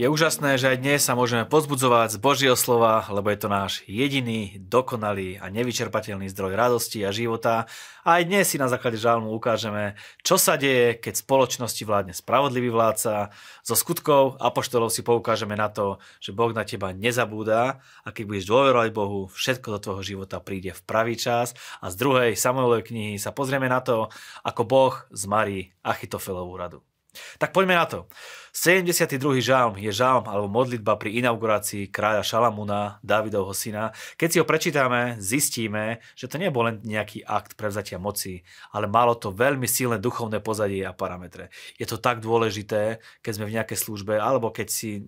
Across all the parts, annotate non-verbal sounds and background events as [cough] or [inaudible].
Je úžasné, že aj dnes sa môžeme pozbudzovať z Božieho slova, lebo je to náš jediný, dokonalý a nevyčerpateľný zdroj radosti a života. A aj dnes si na základe žalmu ukážeme, čo sa deje, keď spoločnosti vládne spravodlivý vládca. Zo skutkov apoštolov si poukážeme na to, že Boh na teba nezabúda a keď budeš dôverovať Bohu, všetko do tvojho života príde v pravý čas. A z druhej Samuelovej knihy sa pozrieme na to, ako Boh zmarí Achitofelovú radu. Tak poďme na to. 72. žalm je žalm alebo modlitba pri inaugurácii kráľa Šalamúna, Dávidovho syna. Keď si ho prečítame, zistíme, že to nebol len nejaký akt prevzatia moci, ale malo to veľmi silné duchovné pozadie a parametre. Je to tak dôležité, keď sme v nejakej službe alebo keď si e,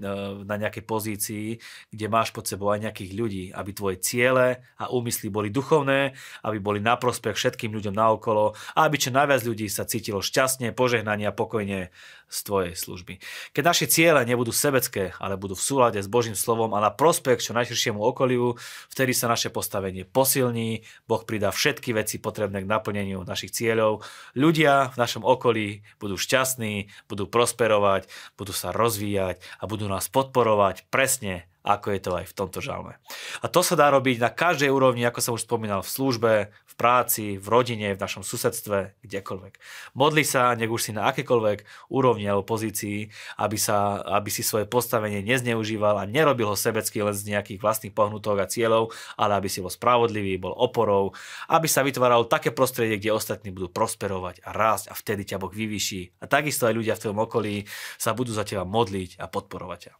na nejakej pozícii, kde máš pod sebou aj nejakých ľudí, aby tvoje ciele a úmysly boli duchovné, aby boli na prospech všetkým ľuďom naokolo a aby čo najviac ľudí sa cítilo šťastne, požehnanie a pokojne z tvojej služby. Keď naše ciele nebudú sebecké, ale budú v súlade s Božím slovom a na prospech čo najširšiemu okoliu, vtedy sa naše postavenie posilní, Boh pridá všetky veci potrebné k naplneniu našich cieľov, ľudia v našom okolí budú šťastní, budú prosperovať, budú sa rozvíjať a budú nás podporovať presne ako je to aj v tomto žalme. A to sa dá robiť na každej úrovni, ako som už spomínal, v službe, v práci, v rodine, v našom susedstve, kdekoľvek. Modli sa, nech už si na akékoľvek úrovni alebo pozícii, aby, sa, aby si svoje postavenie nezneužíval a nerobil ho sebecky len z nejakých vlastných pohnutok a cieľov, ale aby si bol spravodlivý, bol oporou, aby sa vytváralo také prostredie, kde ostatní budú prosperovať a rásť a vtedy ťa Boh vyvýši. A takisto aj ľudia v tvojom okolí sa budú za teba modliť a podporovať ťa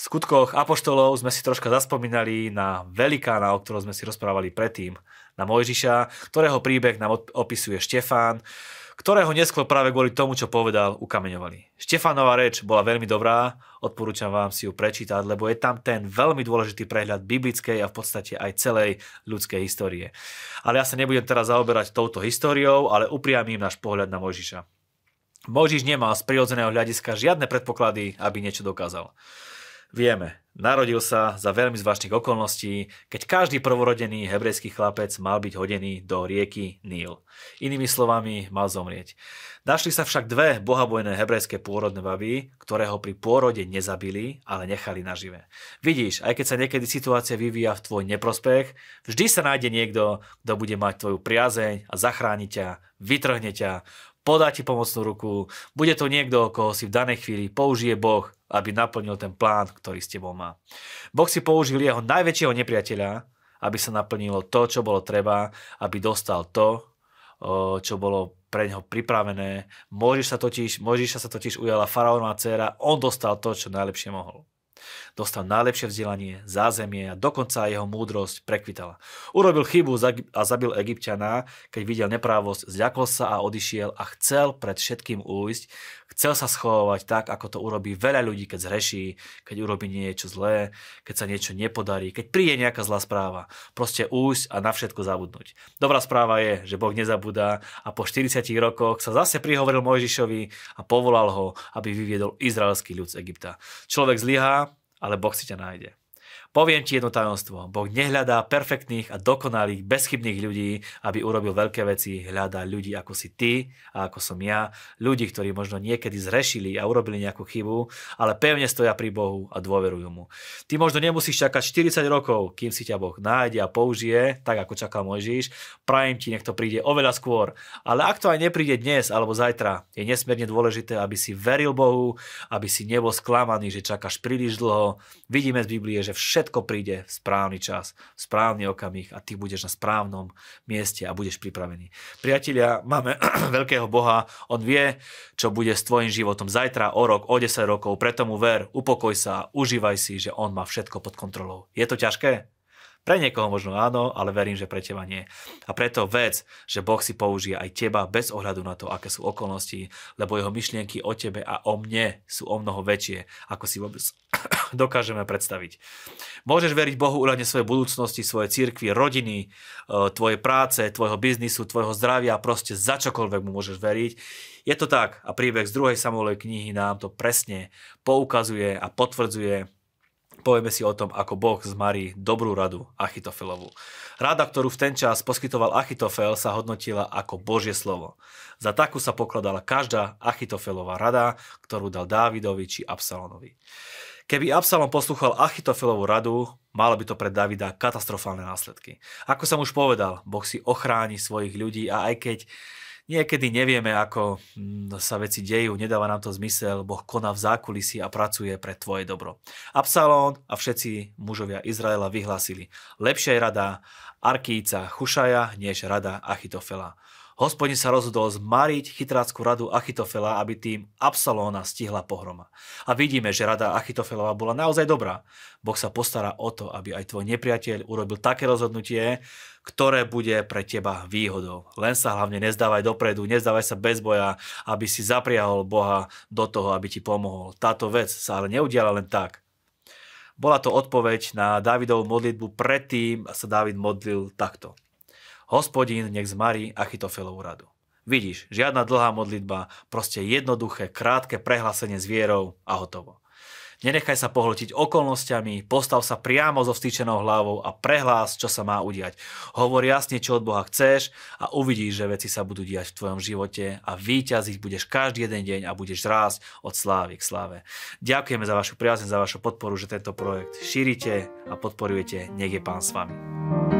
skutkoch Apoštolov sme si troška zaspomínali na velikána, o ktorom sme si rozprávali predtým, na Mojžiša, ktorého príbeh nám opisuje Štefán, ktorého neskôr práve kvôli tomu, čo povedal, ukameňovali. Štefánova reč bola veľmi dobrá, odporúčam vám si ju prečítať, lebo je tam ten veľmi dôležitý prehľad biblickej a v podstate aj celej ľudskej histórie. Ale ja sa nebudem teraz zaoberať touto históriou, ale upriamím náš pohľad na Mojžiša. Mojžiš nemal z prirodzeného hľadiska žiadne predpoklady, aby niečo dokázal. Vieme, narodil sa za veľmi zvláštnych okolností, keď každý prvorodený hebrejský chlapec mal byť hodený do rieky Níl. Inými slovami, mal zomrieť. Našli sa však dve bohabojné hebrejské pôrodné baby, ktoré ho pri pôrode nezabili, ale nechali nažive. Vidíš, aj keď sa niekedy situácia vyvíja v tvoj neprospech, vždy sa nájde niekto, kto bude mať tvoju priazeň a zachráni ťa, vytrhne ťa, podá ti pomocnú ruku, bude to niekto, koho si v danej chvíli použije Boh, aby naplnil ten plán, ktorý s tebou má. Boh si použil jeho najväčšieho nepriateľa, aby sa naplnilo to, čo bolo treba, aby dostal to, čo bolo pre neho pripravené. Môžeš sa totiž, Môžeš sa totiž ujala faraónová dcera, on dostal to, čo najlepšie mohol. Dostal najlepšie vzdelanie, zázemie a dokonca jeho múdrosť prekvitala. Urobil chybu a zabil egyptiana, keď videl neprávosť, zľakol sa a odišiel a chcel pred všetkým újsť, chcel sa schovávať tak, ako to urobí veľa ľudí, keď zreší, keď urobí niečo zlé, keď sa niečo nepodarí, keď príde nejaká zlá správa. Proste újsť a na všetko zabudnúť. Dobrá správa je, že Boh nezabudá a po 40 rokoch sa zase prihovoril Mojžišovi a povolal ho, aby vyviedol izraelský ľud z Egypta. Človek zlyhá, ale Boh si ťa nájde. Poviem ti jedno tajomstvo. Boh nehľadá perfektných a dokonalých, bezchybných ľudí, aby urobil veľké veci. Hľadá ľudí ako si ty a ako som ja. Ľudí, ktorí možno niekedy zrešili a urobili nejakú chybu, ale pevne stoja pri Bohu a dôverujú mu. Ty možno nemusíš čakať 40 rokov, kým si ťa Boh nájde a použije, tak ako čakal Mojžiš. Prajem ti, nech to príde oveľa skôr. Ale ak to aj nepríde dnes alebo zajtra, je nesmierne dôležité, aby si veril Bohu, aby si nebol sklamaný, že čakáš príliš dlho. Vidíme z Biblie, že všetko všetko príde v správny čas, v správny okamih a ty budeš na správnom mieste a budeš pripravený. Priatelia, máme [clears throat] veľkého Boha, On vie, čo bude s tvojim životom zajtra, o rok, o 10 rokov, preto mu ver, upokoj sa, užívaj si, že On má všetko pod kontrolou. Je to ťažké? Pre niekoho možno áno, ale verím, že pre teba nie. A preto vec, že Boh si použije aj teba bez ohľadu na to, aké sú okolnosti, lebo jeho myšlienky o tebe a o mne sú o mnoho väčšie, ako si vôbec [coughs] dokážeme predstaviť. Môžeš veriť Bohu uľadne svojej budúcnosti, svojej církvy, rodiny, e, tvojej práce, tvojho biznisu, tvojho zdravia, proste za čokoľvek mu môžeš veriť. Je to tak a príbeh z druhej Samuelovej knihy nám to presne poukazuje a potvrdzuje Povieme si o tom, ako Boh zmarí dobrú radu Achitofelovú. Rada, ktorú v ten čas poskytoval Achitofel, sa hodnotila ako Božie slovo. Za takú sa pokladala každá Achitofelová rada, ktorú dal Dávidovi či Absalonovi. Keby Absalom poslúchal Achitofelovú radu, malo by to pre Davida katastrofálne následky. Ako som už povedal, Boh si ochráni svojich ľudí a aj keď Niekedy nevieme, ako hm, sa veci dejú, nedáva nám to zmysel, Boh koná v zákulisí a pracuje pre tvoje dobro. Absalón a všetci mužovia Izraela vyhlásili, lepšia je rada Arkíca Chušaja, než rada Achitofela. Hospodin sa rozhodol zmariť chytrácku radu Achitofela, aby tým Absalóna stihla pohroma. A vidíme, že rada Achitofelova bola naozaj dobrá. Boh sa postará o to, aby aj tvoj nepriateľ urobil také rozhodnutie, ktoré bude pre teba výhodou. Len sa hlavne nezdávaj dopredu, nezdávaj sa bez boja, aby si zapriahol Boha do toho, aby ti pomohol. Táto vec sa ale neudiala len tak. Bola to odpoveď na Davidovú modlitbu, predtým sa David modlil takto. Hospodín nech zmarí Achitofelovú radu. Vidíš, žiadna dlhá modlitba, proste jednoduché, krátke prehlásenie s vierou a hotovo. Nenechaj sa pohltiť okolnostiami, postav sa priamo so vstýčenou hlavou a prehlás, čo sa má udiať. Hovor jasne, čo od Boha chceš a uvidíš, že veci sa budú diať v tvojom živote a výťaziť budeš každý jeden deň a budeš rásť od slávy k sláve. Ďakujeme za vašu priazeň, za vašu podporu, že tento projekt šírite a podporujete. Nech je Pán s vami.